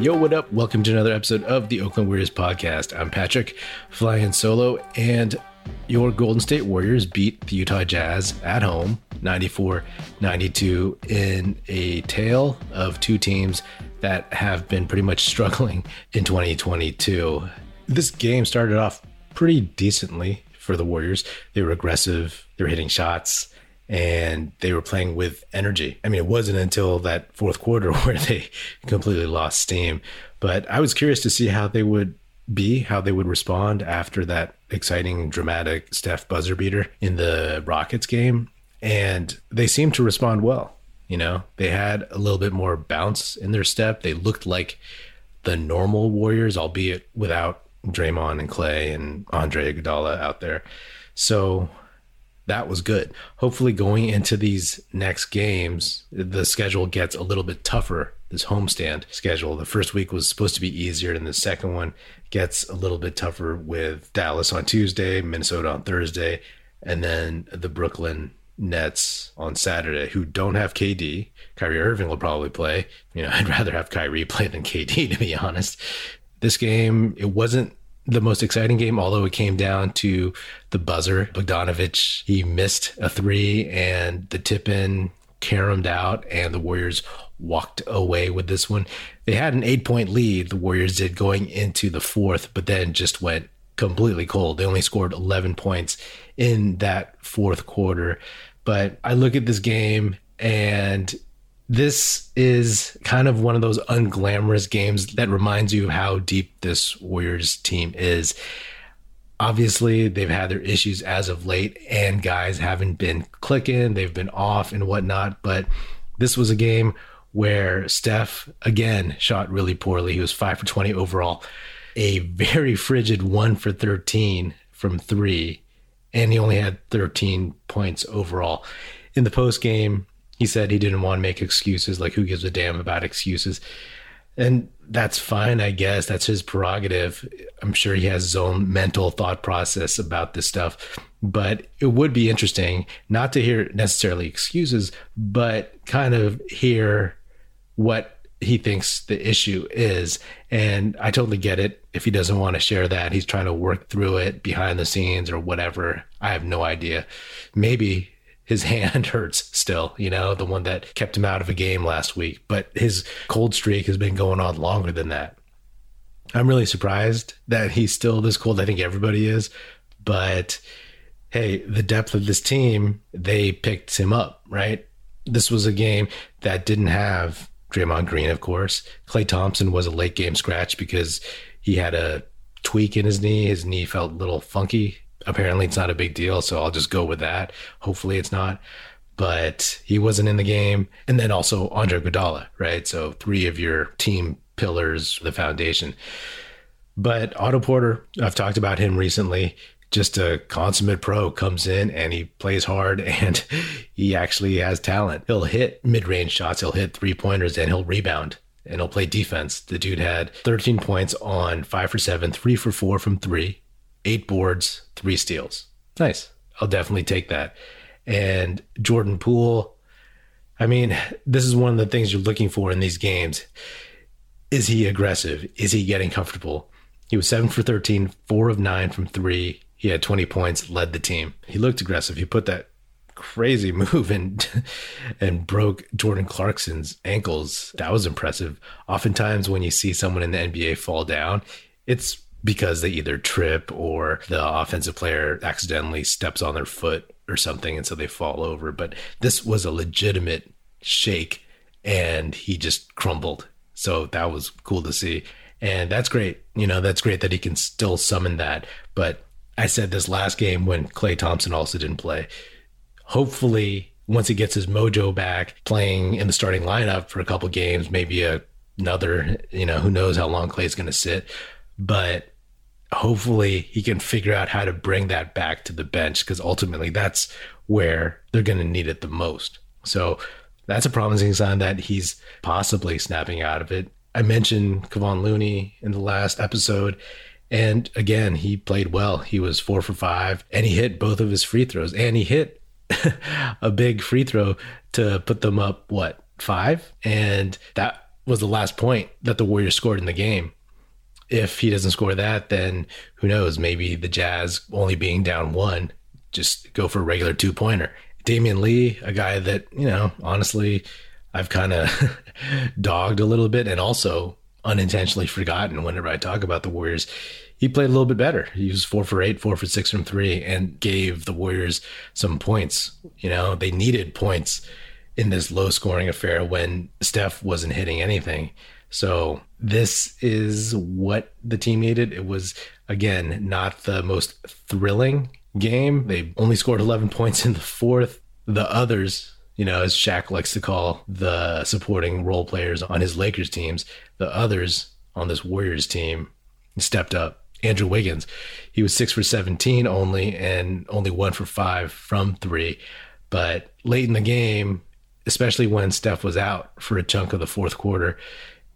Yo, what up? Welcome to another episode of the Oakland Warriors podcast. I'm Patrick, flying solo, and your Golden State Warriors beat the Utah Jazz at home 94 92 in a tale of two teams that have been pretty much struggling in 2022. This game started off pretty decently for the Warriors. They were aggressive, they were hitting shots and they were playing with energy. I mean, it wasn't until that fourth quarter where they completely lost steam. But I was curious to see how they would be, how they would respond after that exciting, dramatic Steph buzzer beater in the Rockets game. And they seemed to respond well. You know, they had a little bit more bounce in their step. They looked like the normal Warriors, albeit without Draymond and Klay and Andre Iguodala out there. So that was good. Hopefully, going into these next games, the schedule gets a little bit tougher. This homestand schedule. The first week was supposed to be easier, and the second one gets a little bit tougher with Dallas on Tuesday, Minnesota on Thursday, and then the Brooklyn Nets on Saturday, who don't have KD. Kyrie Irving will probably play. You know, I'd rather have Kyrie play than KD, to be honest. This game, it wasn't the most exciting game, although it came down to the buzzer. Bogdanovich, he missed a three and the tip in caromed out, and the Warriors walked away with this one. They had an eight point lead, the Warriors did going into the fourth, but then just went completely cold. They only scored 11 points in that fourth quarter. But I look at this game and this is kind of one of those unglamorous games that reminds you how deep this Warriors team is. Obviously, they've had their issues as of late, and guys haven't been clicking, they've been off and whatnot. But this was a game where Steph, again, shot really poorly. He was five for 20 overall, a very frigid one for 13 from three, and he only had 13 points overall. In the post game, he said he didn't want to make excuses. Like, who gives a damn about excuses? And that's fine, I guess. That's his prerogative. I'm sure he has his own mental thought process about this stuff. But it would be interesting not to hear necessarily excuses, but kind of hear what he thinks the issue is. And I totally get it. If he doesn't want to share that, he's trying to work through it behind the scenes or whatever. I have no idea. Maybe his hand hurts still, you know, the one that kept him out of a game last week. But his cold streak has been going on longer than that. I'm really surprised that he's still this cold. I think everybody is. But hey, the depth of this team, they picked him up, right? This was a game that didn't have Draymond Green, of course. Klay Thompson was a late game scratch because he had a tweak in his knee. His knee felt a little funky apparently it's not a big deal, so I'll just go with that. Hopefully it's not. But he wasn't in the game. And then also Andre Iguodala, right? So three of your team pillars, the foundation. But Otto Porter, I've talked about him recently. Just a consummate pro comes in and he plays hard and he actually has talent. He'll hit mid range shots, he'll hit three pointers, and he'll rebound and he'll play defense. The dude had 13 points on five for seven, three for four from three, eight boards, three steals. Nice. I'll definitely take that. And Jordan Poole, I mean, this is one of the things you're looking for in these games. Is he aggressive? Is he getting comfortable? He was seven for 13, four of nine from three. He had 20 points, led the team. He looked aggressive. He put that crazy move and and broke Jordan Clarkson's ankles. That was impressive. Oftentimes when you see someone in the NBA fall down, it's because they either trip or the offensive player accidentally steps on their foot or something and so they fall over. But this was a legitimate shake and he just crumbled. So that was cool to see. And that's great. You know that's great that he can still summon that. But i said this last game when klay thompson also didn't play. Hopefully once he gets his mojo back playing in the starting lineup for a couple games maybe a, another you know who knows how long klay's going to sit but hopefully he can figure out how to bring that back to the bench because ultimately that's where they're going to need it the most. So that's a promising sign that he's possibly snapping out of it. I mentioned Kevon Looney in the last episode. And again, he played well. He was four for five and he hit both of his free throws and he hit a big free throw to put them up, what, five? And that was the last point that the Warriors scored in the game. If he doesn't score that, then who knows? Maybe the Jazz, only being down one, just go for a regular two pointer. Damion Lee, a guy that, you know, honestly, I've kind of dogged a little bit and also unintentionally forgotten whenever I talk about the Warriors. He played a little bit better. He was four for eight, four for six from three, and gave the Warriors some points. You know, they needed points in this low scoring affair when Steph wasn't hitting anything. So this is what the team needed. It was again not the most thrilling game. They only scored 11 points in the fourth. The others, you know, as Shaq likes to call the supporting role players on his Lakers teams, the others on this Warriors team stepped up. Andrew Wiggins, he was six for 17 only and only one for five from three. But late in the game, especially when Steph was out for a chunk of the fourth quarter.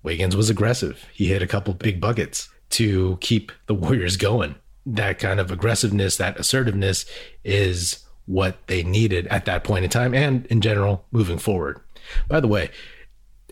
Wiggins was aggressive. He hit a couple big buckets to keep the Warriors going. That kind of aggressiveness, that assertiveness is what they needed at that point in time and in general moving forward. By the way,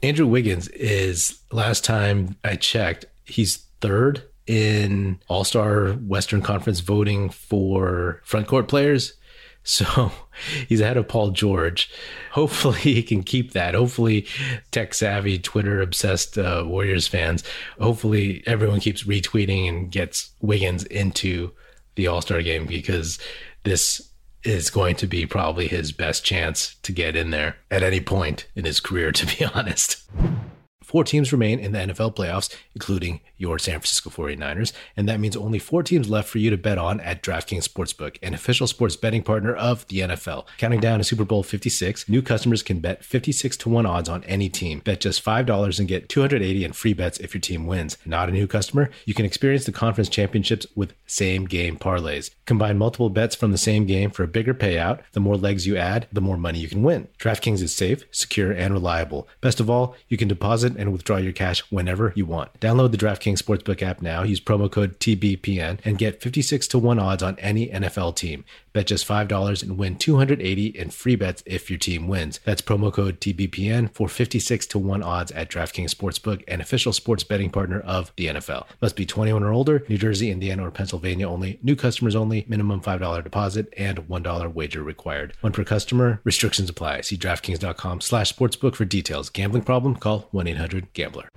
Andrew Wiggins is last time I checked, he's third in All Star Western Conference voting for front court players. So he's ahead of Paul George. Hopefully he can keep that. Hopefully tech savvy, Twitter obsessed uh, Warriors fans. Hopefully everyone keeps retweeting and gets Wiggins into the All Star game because this is going to be probably his best chance to get in there at any point in his career, to be honest. Four teams remain in the NFL playoffs, including your San Francisco 49ers, and that means only four teams left for you to bet on at DraftKings Sportsbook, an official sports betting partner of the NFL. Counting down to Super Bowl 56, new customers can bet 56 to 1 odds on any team. Bet just $5 and get 280 in free bets if your team wins. Not a new customer? You can experience the conference championships with same game parlays. Combine multiple bets from the same game for a bigger payout. The more legs you add, the more money you can win. DraftKings is safe, secure, and reliable. Best of all, you can deposit and withdraw your cash whenever you want. Download the DraftKings Sportsbook app now, use promo code TBPN, and get 56 to 1 odds on any NFL team. Bet just $5 and win 280 in free bets if your team wins. That's promo code TBPN for 56 to 1 odds at DraftKings Sportsbook, an official sports betting partner of the NFL. Must be 21 or older, New Jersey, Indiana, or Pennsylvania only. New customers only, minimum $5 deposit and $1 wager required. One per customer, restrictions apply. See DraftKings.com slash sportsbook for details. Gambling problem? Call 1-800-GAMBLER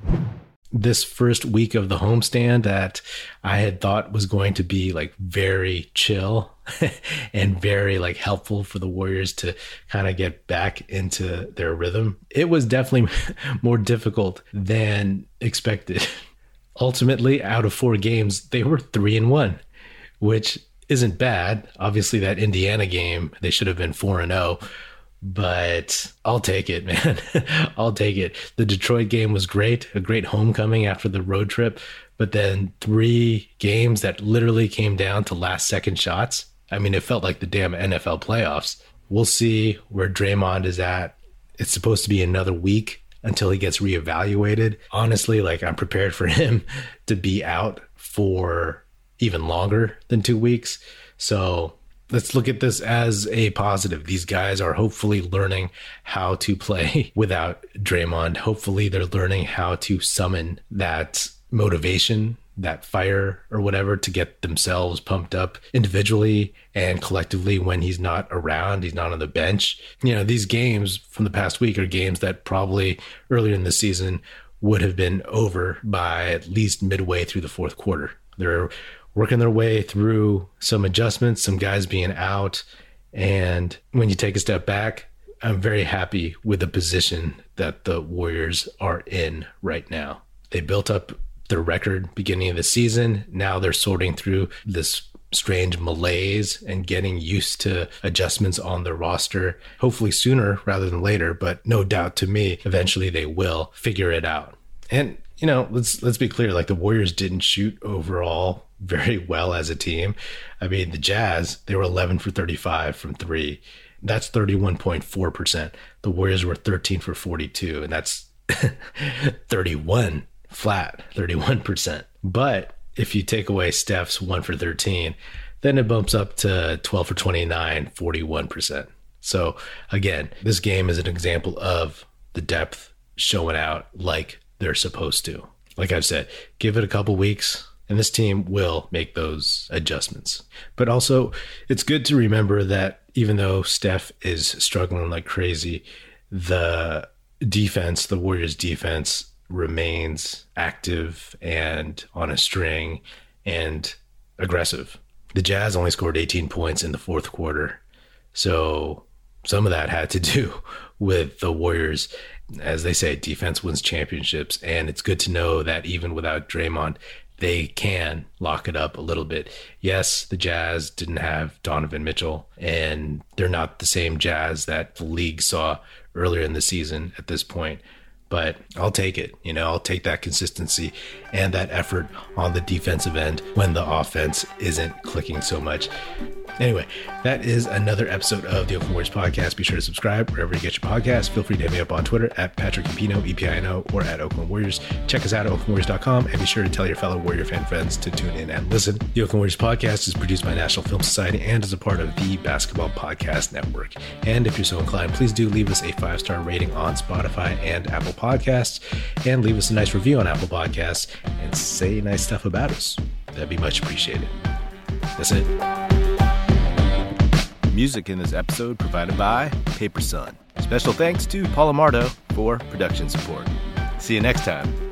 this first week of the homestand that I had thought was going to be like very chill and very like helpful for the Warriors to kind of get back into their rhythm. It was definitely more difficult than expected. Ultimately, out of four games, they were three and one, which isn't bad. Obviously, that Indiana game, they should have been four and zero oh but I'll take it, man. I'll take it. The Detroit game was great, a great homecoming after the road trip, but then three games that literally came down to last second shots. I mean, it felt like the damn NFL playoffs. We'll see where Draymond is at. It's supposed to be another week until he gets reevaluated. Honestly, like I'm prepared for him to be out for even longer than two weeks. So let's look at this as a positive. These guys are hopefully learning how to play without Draymond. Hopefully, they're learning how to summon that motivation, that fire, or whatever to get themselves pumped up individually and collectively when he's not around, he's not on the bench. You know, these games from the past week are games that probably earlier in the season would have been over by at least midway through the fourth quarter. They're working their way through some adjustments, some guys being out. And when you take a step back, I'm very happy with the position that the Warriors are in right now. They built up their record beginning of the season. Now they're sorting through this strange malaise and getting used to adjustments on the roster, hopefully sooner rather than later, but no doubt to me, eventually they will figure it out. And you know, let's let's be clear, like the Warriors didn't shoot overall very well as a team. I mean, the Jazz, they were 11 for 35 from three. That's 31.4%. The Warriors were 13 for 42, and that's 31 flat, 31%. But if you take away Steph's 1 for 13, then it bumps up to 12 for 29, 41%. So again, this game is an example of the depth showing out like they're supposed to. Like I've said, give it a couple weeks and this team will make those adjustments. But also, it's good to remember that even though Steph is struggling like crazy, the defense, the Warriors defense, remains active and on a string and aggressive. The Jazz only scored 18 points in the fourth quarter. So some of that had to do with the Warriors. As they say, defense wins championships. And it's good to know that even without Draymond, they can lock it up a little bit. Yes, the Jazz didn't have Donovan Mitchell, and they're not the same Jazz that the league saw earlier in the season at this point but I'll take it. You know, I'll take that consistency and that effort on the defensive end when the offense isn't clicking so much. Anyway, that is another episode of the Oakland Warriors podcast. Be sure to subscribe wherever you get your podcast. Feel free to hit me up on Twitter at Patrick Epino, E-P-I-N-O, or at Oakland Warriors. Check us out at OaklandWarriors.com and be sure to tell your fellow Warrior fan friends to tune in and listen. The Oakland Warriors podcast is produced by National Film Society and is a part of the Basketball Podcast Network. And if you're so inclined, please do leave us a five-star rating on Spotify and Apple Podcasts and leave us a nice review on Apple Podcasts and say nice stuff about us. That'd be much appreciated. That's it. Music in this episode provided by Paper Sun. Special thanks to Paul Amardo for production support. See you next time.